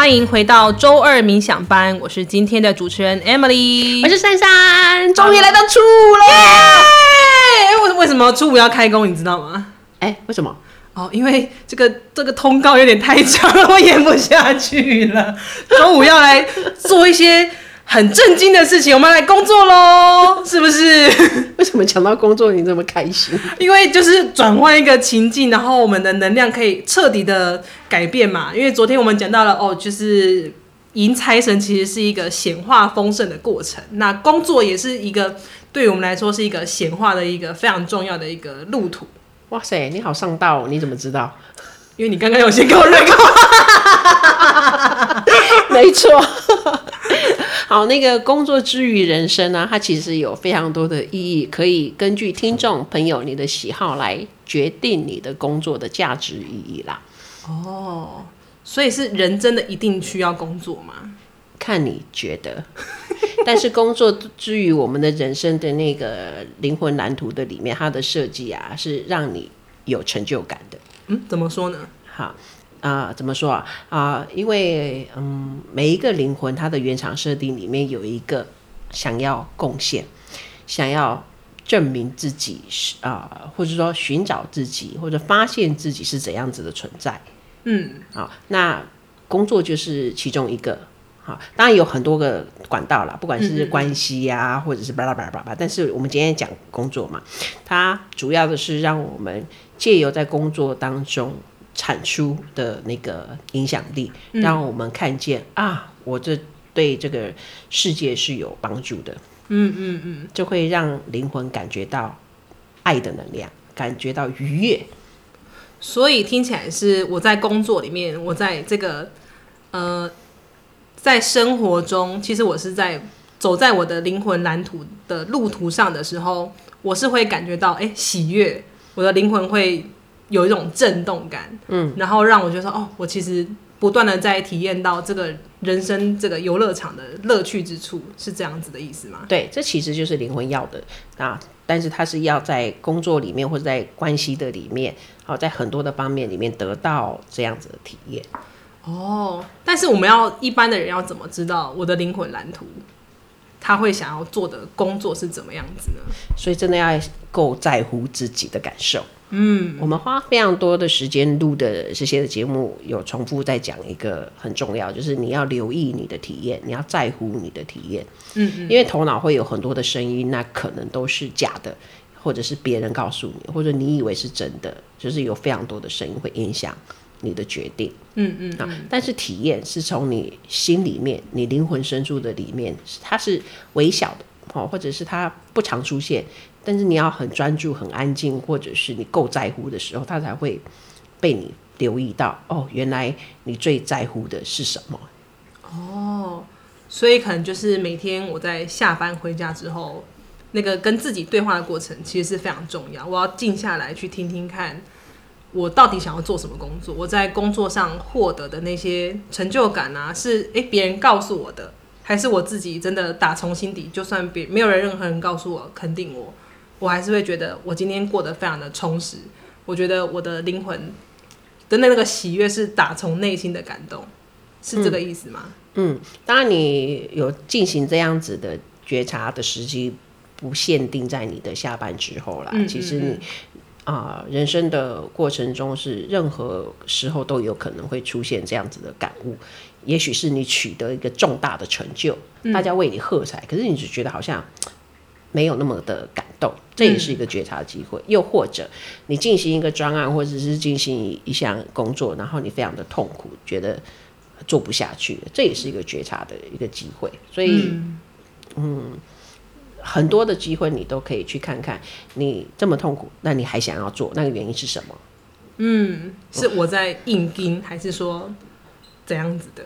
欢迎回到周二冥想班，我是今天的主持人 Emily，我是珊珊，终于来到初五了。耶，为为什么初五要开工？你知道吗？哎，为什么？哦，因为这个这个通告有点太长了，我演不下去了。周五要来做一些。很震惊的事情，我们来工作喽，是不是？为什么讲到工作你这么开心？因为就是转换一个情境，然后我们的能量可以彻底的改变嘛。因为昨天我们讲到了哦，就是迎财神其实是一个显化丰盛的过程，那工作也是一个对我们来说是一个显化的一个非常重要的一个路途。哇塞，你好上道，你怎么知道？因为你刚刚有先跟我认过，没错。好，那个工作之余人生呢，它其实有非常多的意义，可以根据听众朋友你的喜好来决定你的工作的价值意义啦。哦，所以是人真的一定需要工作吗？看你觉得。但是工作之于我们的人生的那个灵魂蓝图的里面，它的设计啊，是让你有成就感的。嗯，怎么说呢？好。啊、呃，怎么说啊？啊、呃，因为嗯，每一个灵魂它的原厂设定里面有一个想要贡献、想要证明自己是啊、呃，或者说寻找自己或者发现自己是怎样子的存在。嗯，好，那工作就是其中一个。好，当然有很多个管道啦，不管是关系呀、啊，嗯嗯或者是巴拉巴拉巴拉。但是我们今天讲工作嘛，它主要的是让我们借由在工作当中。产出的那个影响力，让我们看见、嗯、啊，我这对这个世界是有帮助的。嗯嗯嗯，就会让灵魂感觉到爱的能量，感觉到愉悦。所以听起来是我在工作里面，我在这个呃，在生活中，其实我是在走在我的灵魂蓝图的路途上的时候，我是会感觉到哎、欸、喜悦，我的灵魂会。有一种震动感，嗯，然后让我觉得说，哦，我其实不断的在体验到这个人生这个游乐场的乐趣之处，是这样子的意思吗？对，这其实就是灵魂要的啊，但是它是要在工作里面或者在关系的里面，好，在很多的方面里面得到这样子的体验。哦，但是我们要一般的人要怎么知道我的灵魂蓝图？他会想要做的工作是怎么样子呢？所以真的要够在乎自己的感受。嗯，我们花非常多的时间录的这些的节目，有重复在讲一个很重要，就是你要留意你的体验，你要在乎你的体验。嗯嗯，因为头脑会有很多的声音，那可能都是假的，或者是别人告诉你，或者你以为是真的，就是有非常多的声音会影响你的决定。嗯嗯，嗯，啊，但是体验是从你心里面，你灵魂深处的里面，它是微小的。哦，或者是它不常出现，但是你要很专注、很安静，或者是你够在乎的时候，它才会被你留意到。哦，原来你最在乎的是什么？哦，所以可能就是每天我在下班回家之后，那个跟自己对话的过程，其实是非常重要。我要静下来去听听看，我到底想要做什么工作？我在工作上获得的那些成就感啊，是诶别人告诉我的。还是我自己真的打从心底，就算别没有人任何人告诉我肯定我，我还是会觉得我今天过得非常的充实。我觉得我的灵魂的那个喜悦是打从内心的感动，是这个意思吗？嗯，嗯，当然你有进行这样子的觉察的时机，不限定在你的下班之后啦。其实你啊，呃，人生的过程中是任何时候都有可能会出现这样子的感悟。也许是你取得一个重大的成就，嗯、大家为你喝彩，可是你只觉得好像没有那么的感动，这也是一个觉察机会。嗯、又或者你进行一个专案，或者是进行一项工作，然后你非常的痛苦，觉得做不下去，这也是一个觉察的一个机会。所以，嗯，嗯，很多的机会你都可以去看看。你这么痛苦，那你还想要做，那个原因是什么？嗯，是我在硬盯，还是说？怎样子的，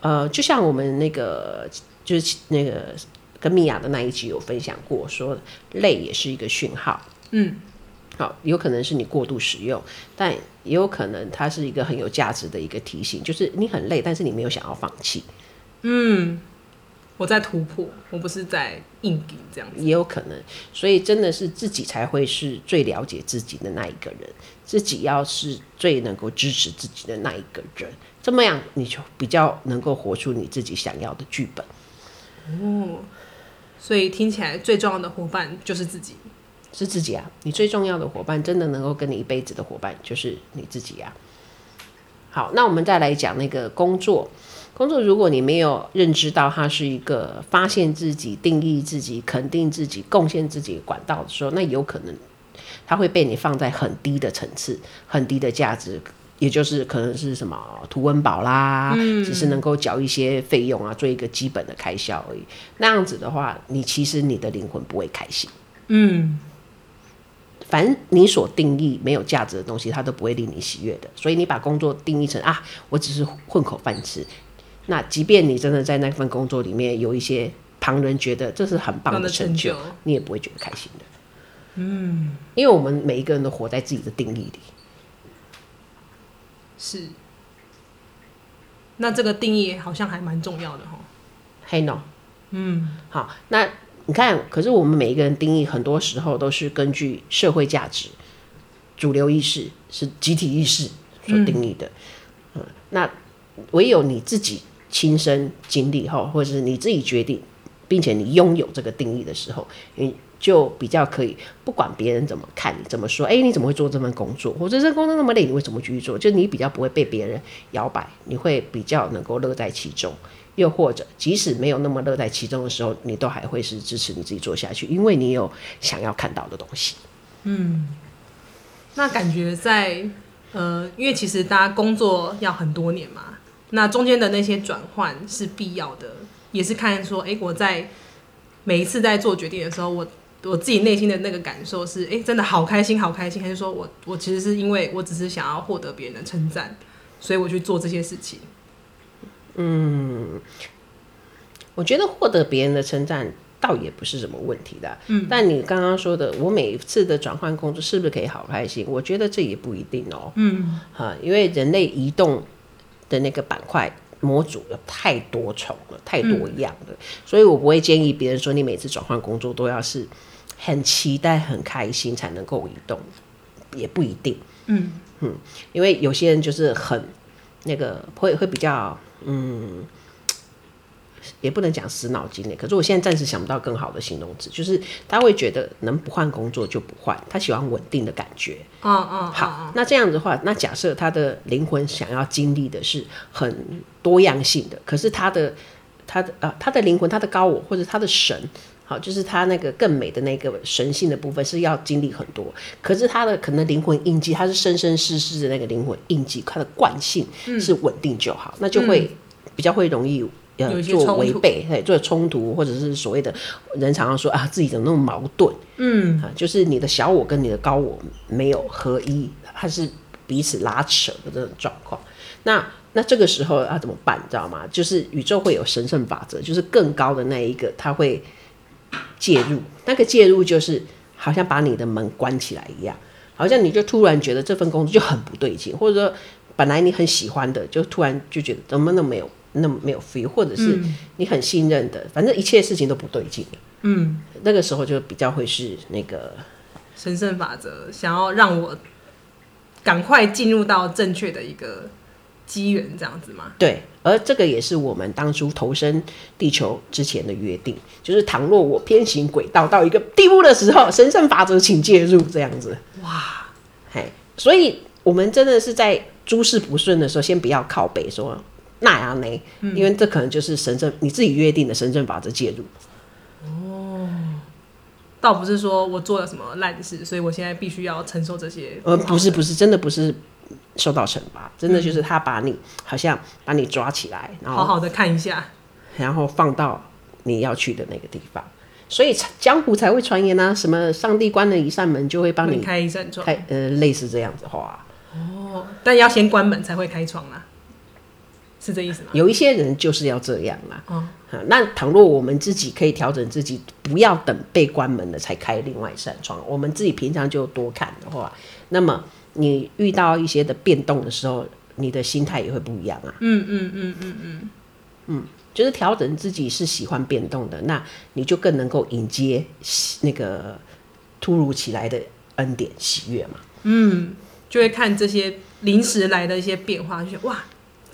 呃，就像我们那个，就是那个跟米娅的那一集有分享过，说累也是一个讯号，嗯，好，有可能是你过度使用，但也有可能它是一个很有价值的一个提醒，就是你很累，但是你没有想要放弃，嗯，我在突破，我不是在硬顶这样子。也有可能，所以真的是自己才会是最了解自己的那一个人，自己要是最能够支持自己的那一个人，这么样你就比较能够活出你自己想要的剧本。哦，所以听起来最重要的伙伴就是自己，是自己啊！你最重要的伙伴，真的能够跟你一辈子的伙伴就是你自己啊。好，那我们再来讲那个工作。工作，如果你没有认知到它是一个发现自己、定义自己、肯定自己、贡献自己管道的时候，那有可能它会被你放在很低的层次、很低的价值，也就是可能是什么图温饱啦，嗯、只是能够缴一些费用啊，做一个基本的开销而已。那样子的话，你其实你的灵魂不会开心。嗯。反正你所定义没有价值的东西，它都不会令你喜悦的。所以你把工作定义成啊，我只是混口饭吃。那即便你真的在那份工作里面有一些旁人觉得这是很棒的成就，成就你也不会觉得开心的。嗯，因为我们每一个人都活在自己的定义里。是。那这个定义好像还蛮重要的哈。黑，no。嗯，好，那。你看，可是我们每一个人定义，很多时候都是根据社会价值、主流意识、是集体意识所定义的。嗯，嗯，那唯有你自己亲身经历后，或者是你自己决定，并且你拥有这个定义的时候，你就比较可以不管别人怎么看你，怎么说，哎，你怎么会做这份工作？或者这工作那么累，你为什么继续做？就你比较不会被别人摇摆，你会比较能够乐在其中。又或者，即使没有那么乐在其中的时候，你都还会是支持你自己做下去，因为你有想要看到的东西。嗯，那感觉在呃，因为其实大家工作要很多年嘛，那中间的那些转换是必要的，也是看说，哎、欸，我在每一次在做决定的时候，我我自己内心的那个感受是，哎、欸，真的好开心，好开心，还是说我我其实是因为我只是想要获得别人的称赞，所以我去做这些事情。嗯，我觉得获得别人的称赞倒也不是什么问题的。嗯，但你刚刚说的，我每一次的转换工作是不是可以好开心？我觉得这也不一定哦。嗯，哈，因为人类移动的那个板块模组有太多重了，太多样了，嗯，所以我不会建议别人说你每次转换工作都要是很期待、很开心才能够移动，也不一定。嗯嗯，因为有些人就是很那个会会比较。嗯，也不能讲死脑筋的，可是我现在暂时想不到更好的形容词，就是他会觉得能不换工作就不换，他喜欢稳定的感觉。嗯嗯，好，那这样子的话，那假设他的灵魂想要经历的是很多样性的，可是他的他的呃他的灵魂，他的高我或者他的神，好，就是他那个更美的那个神性的部分是要经历很多，可是他的可能灵魂印记，他是生生世世的那个灵魂印记，他的惯性是稳定就好，嗯、那就会比较会容易呃做违背，对，做冲突，或者是所谓的人常常说啊自己怎么那么矛盾，嗯啊，就是你的小我跟你的高我没有合一，它是彼此拉扯的这种状况。那那这个时候要怎么办？你知道吗？就是宇宙会有神圣法则，就是更高的那一个，他会。介入，那个介入就是好像把你的门关起来一样，好像你就突然觉得这份工作就很不对劲，或者说本来你很喜欢的，就突然就觉得怎么都没有那么没有 feel，或者是你很信任的，反正一切事情都不对劲。嗯，那个时候就比较会是那个神圣法则，想要让我赶快进入到正确的一个。机缘这样子吗？对，而这个也是我们当初投身地球之前的约定，就是倘若我偏行轨道到一个地步的时候，神圣法则请介入，这样子。哇，嘿，所以我们真的是在诸事不顺的时候，先不要靠北说那样呢，嗯、因为这可能就是神圣你自己约定的神圣法则介入。哦，倒不是说我做了什么烂事，所以我现在必须要承受这些。呃，不是，不是，真的不是。受到惩罚，真的就是他把你、嗯、好像把你抓起来，然后好好的看一下，然后放到你要去的那个地方。所以江湖才会传言啊，什么上帝关了一扇门就会帮你开一扇窗，开呃类似这样子话。哦，但要先关门才会开窗啊，是这意思吗？有一些人就是要这样啦。哦、嗯，那倘若我们自己可以调整自己，不要等被关门了才开另外一扇窗，我们自己平常就多看的话，那么。你遇到一些的变动的时候，你的心态也会不一样啊。嗯嗯嗯嗯嗯。嗯，就是调整自己是喜欢变动的，那你就更能够迎接那个突如其来的恩典喜悦嘛。嗯，就会看这些临时来的一些变化，就觉得哇，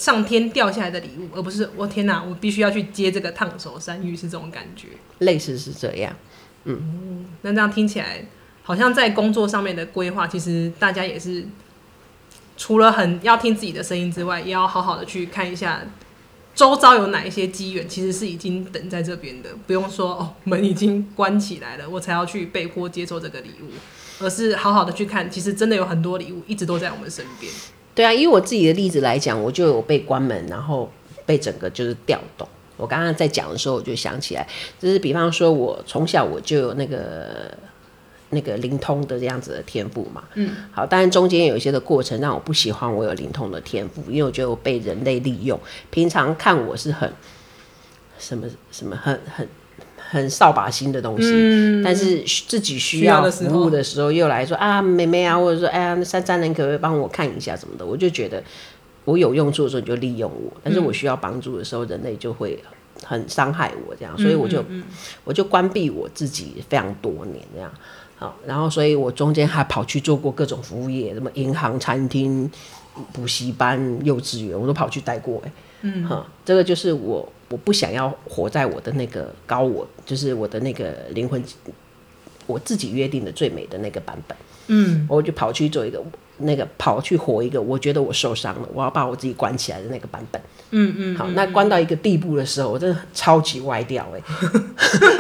上天掉下来的礼物，而不是我天哪，我必须要去接这个烫手山芋，是这种感觉。类似是这样。嗯，嗯，那这样听起来，好像在工作上面的规划，其实大家也是除了很要听自己的声音之外，也要好好的去看一下。周遭有哪一些机缘，其实是已经等在这边的，不用说哦，门已经关起来了，我才要去被迫接受这个礼物，而是好好的去看，其实真的有很多礼物一直都在我们身边。对啊，以我自己的例子来讲，我就有被关门，然后被整个就是调动。我刚刚在讲的时候，我就想起来，就是比方说，我从小我就有那个。那个灵通的这样子的天赋嘛，嗯，好，当然中间有一些的过程让我不喜欢我有灵通的天赋，因为我觉得我被人类利用。平常看我是很什么什么很很很扫把星的东西，嗯，但是自己需要服务的时候又来说啊妹妹啊，或者说哎呀那三三人可不可以帮我看一下什么的，我就觉得我有用处的时候你就利用我，但是我需要帮助的时候人类就会很伤害我这样，所以我就嗯嗯。嗯我就关闭我自己非常多年这样。好，然后，所以我中间还跑去做过各种服务业，什么银行、餐厅、补习班、幼稚园，我都跑去待过。哎，嗯，哈，这个就是我，我不想要活在我的那个高我，就是我的那个灵魂，我自己约定的最美的那个版本。嗯，我就跑去做一个。那个跑去活一个，我觉得我受伤了，我要把我自己关起来的那个版本。嗯嗯，好，那关到一个地步的时候，我真的超级歪掉哎、欸，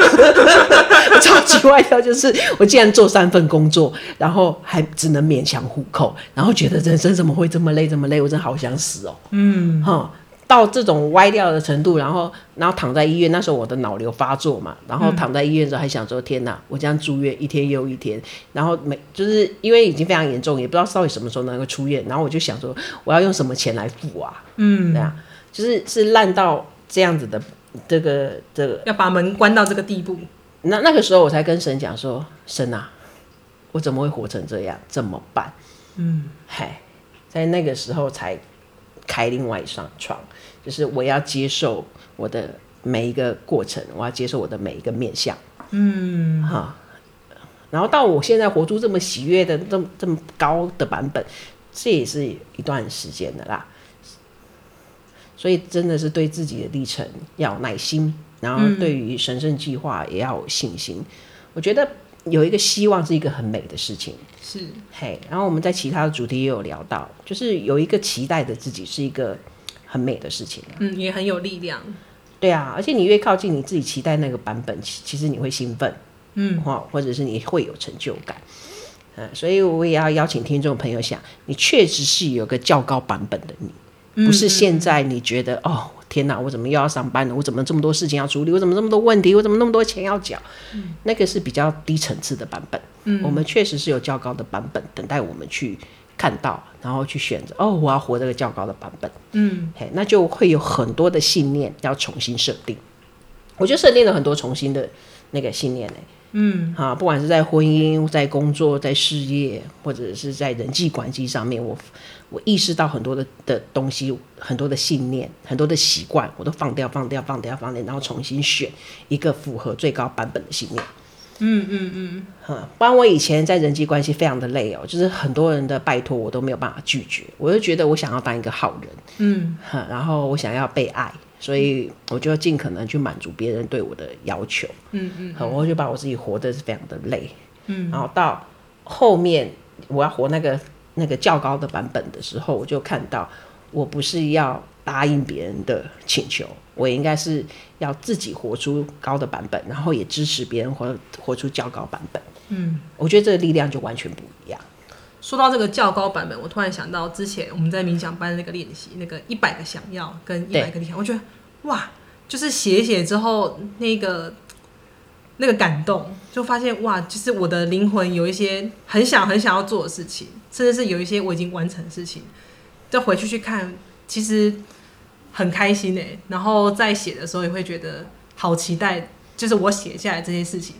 超级歪掉，就是我竟然做三份工作，然后还只能勉强糊口，然后觉得人生怎么会这么累，这么累，我真的好想死哦、喔。嗯，哈。到这种歪掉的程度，然后，然后躺在医院，那时候我的脑瘤发作嘛，然后躺在医院的时候还想说：天哪，我这样住院一天又一天，然后每就是因为已经非常严重，也不知道到底什么时候能够出院，然后我就想说，我要用什么钱来付啊？嗯，对啊，就是是烂到这样子的这个这个，要把门关到这个地步。那那个时候我才跟神讲说：神啊，我怎么会活成这样？怎么办？嗯，嗨，在那个时候才开另外一扇窗。就是我要接受我的每一个过程，我要接受我的每一个面相，嗯，哈，然后到我现在活出这么喜悦的、这么这么高的版本，这也是一段时间的啦。所以真的是对自己的历程要有耐心，然后对于神圣计划也要有信心。嗯。我觉得有一个希望是一个很美的事情，是。嘿。然后我们在其他的主题也有聊到，就是有一个期待的自己是一个。很美的事情，嗯，也很有力量，对啊，而且你越靠近你自己期待那个版本，其其实你会兴奋，嗯，或或者是你会有成就感，嗯，所以我也要邀请听众朋友想，你确实是有个较高版本的你，不是现在你觉得、嗯、哦，天哪，我怎么又要上班了？我怎么这么多事情要处理？我怎么这么多问题？我怎么那么多钱要缴？嗯，那个是比较低层次的版本，嗯，我们确实是有较高的版本等待我们去。看到，然后去选择哦，我要活这个较高的版本，嗯，嘿，那就会有很多的信念要重新设定。我就设定了很多重新的那个信念呢，嗯，啊，不管是在婚姻、在工作、在事业，或者是在人际关系上面，我我意识到很多的的东西，很多的信念，很多的习惯，我都放掉、放掉、放掉、放掉，然后重新选一个符合最高版本的信念。嗯嗯嗯，哈，不然我以前在人际关系非常的累哦，就是很多人的拜托我都没有办法拒绝，我就觉得我想要当一个好人，嗯，哈，然后我想要被爱，所以我就尽可能去满足别人对我的要求，嗯嗯，嗯，我就把我自己活得是非常的累，嗯，然后到后面我要活那个那个较高的版本的时候，我就看到我不是要答应别人的请求。我应该是要自己活出高的版本，然后也支持别人活活出较高版本。嗯，我觉得这个力量就完全不一样。说到这个较高版本，我突然想到之前我们在冥想班那个练习，那个一百个想要跟一百个理想，我觉得哇，就是写一写之后那个那个感动，就发现哇，就是我的灵魂有一些很想很想要做的事情，甚至是有一些我已经完成的事情，再回去去看，其实。很开心哎，然后在写的时候也会觉得好期待，就是我写下来这些事情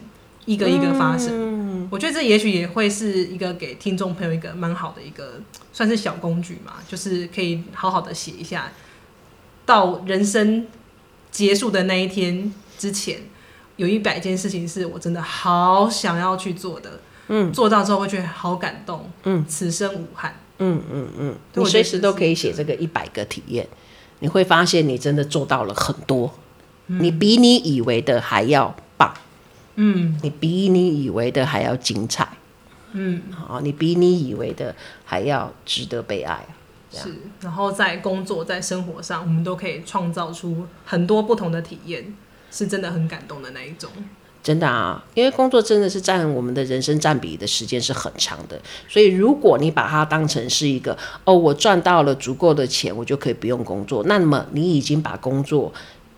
一个一个发生。嗯，我觉得这也许也会是一个给听众朋友一个蛮好的一个算是小工具嘛，就是可以好好的写一下，到人生结束的那一天之前，有一百件事情是我真的好想要去做的。嗯，做到之后会觉得好感动。嗯，此生无憾。嗯嗯嗯，你随时都可以写这个一百个体验，你会发现你真的做到了很多，嗯、你比你以为的还要棒。嗯，你比你以为的还要精彩。嗯，好，你比你以为的还要值得被爱。是，然后在工作、在生活上，我们都可以创造出很多不同的体验，是真的很感动的那一种。真的啊，因为工作真的是占我们的人生占比的时间是很长的，所以如果你把它当成是一个哦，我赚到了足够的钱，我就可以不用工作，那么你已经把工作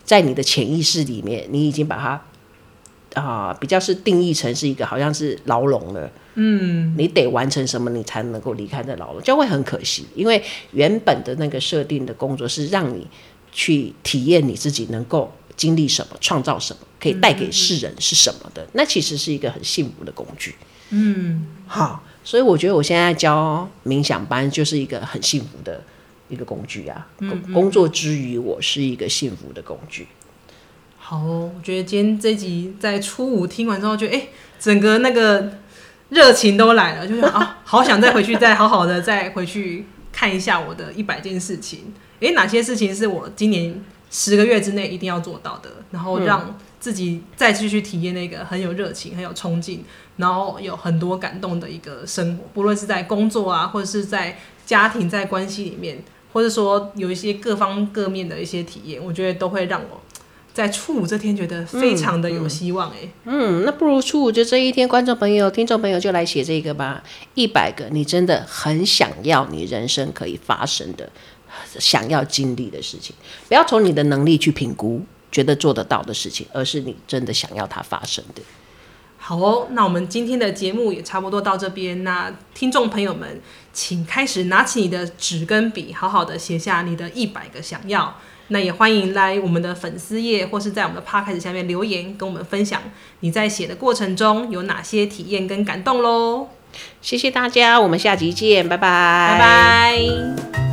在你的潜意识里面，你已经把它啊、呃、比较是定义成是一个好像是牢笼了。嗯，你得完成什么，你才能够离开这牢笼，就会很可惜，因为原本的那个设定的工作是让你去体验你自己能够。经历什么，创造什么，可以带给世人是什么的？那其实是一个很幸福的工具。嗯，好，所以我觉得我现在教冥想班就是一个很幸福的一个工具啊。嗯嗯，工作之余，我是一个幸福的工具。好哦，我觉得今天这集在初五听完之后就，哎，整个那个热情都来了，就是啊，好想再回去，再好好的再回去看一下我的一百件事情。哎、欸，哪些事情是我今年？十个月之内一定要做到的，然后让自己再继续体验那个很有热情、很有冲劲，然后有很多感动的一个生活。不论是在工作啊，或者是在家庭、在关系里面，或者说有一些各方各面的一些体验，我觉得都会让我在初五这天觉得非常的有希望。哎，嗯，那不如初五就这一天，观众朋友、听众朋友就来写这个吧，一百个你真的很想要你人生可以发生的。想要经历的事情，不要从你的能力去评估，觉得做得到的事情，而是你真的想要它发生的。好哦，那我们今天的节目也差不多到这边。那听众朋友们，请开始拿起你的纸跟笔，好好的写下你的一百个想要。那也欢迎来我们的粉丝页，或是在我们的 podcast 下面留言，跟我们分享你在写的过程中有哪些体验跟感动喽。谢谢大家，我们下集见，拜拜，拜拜。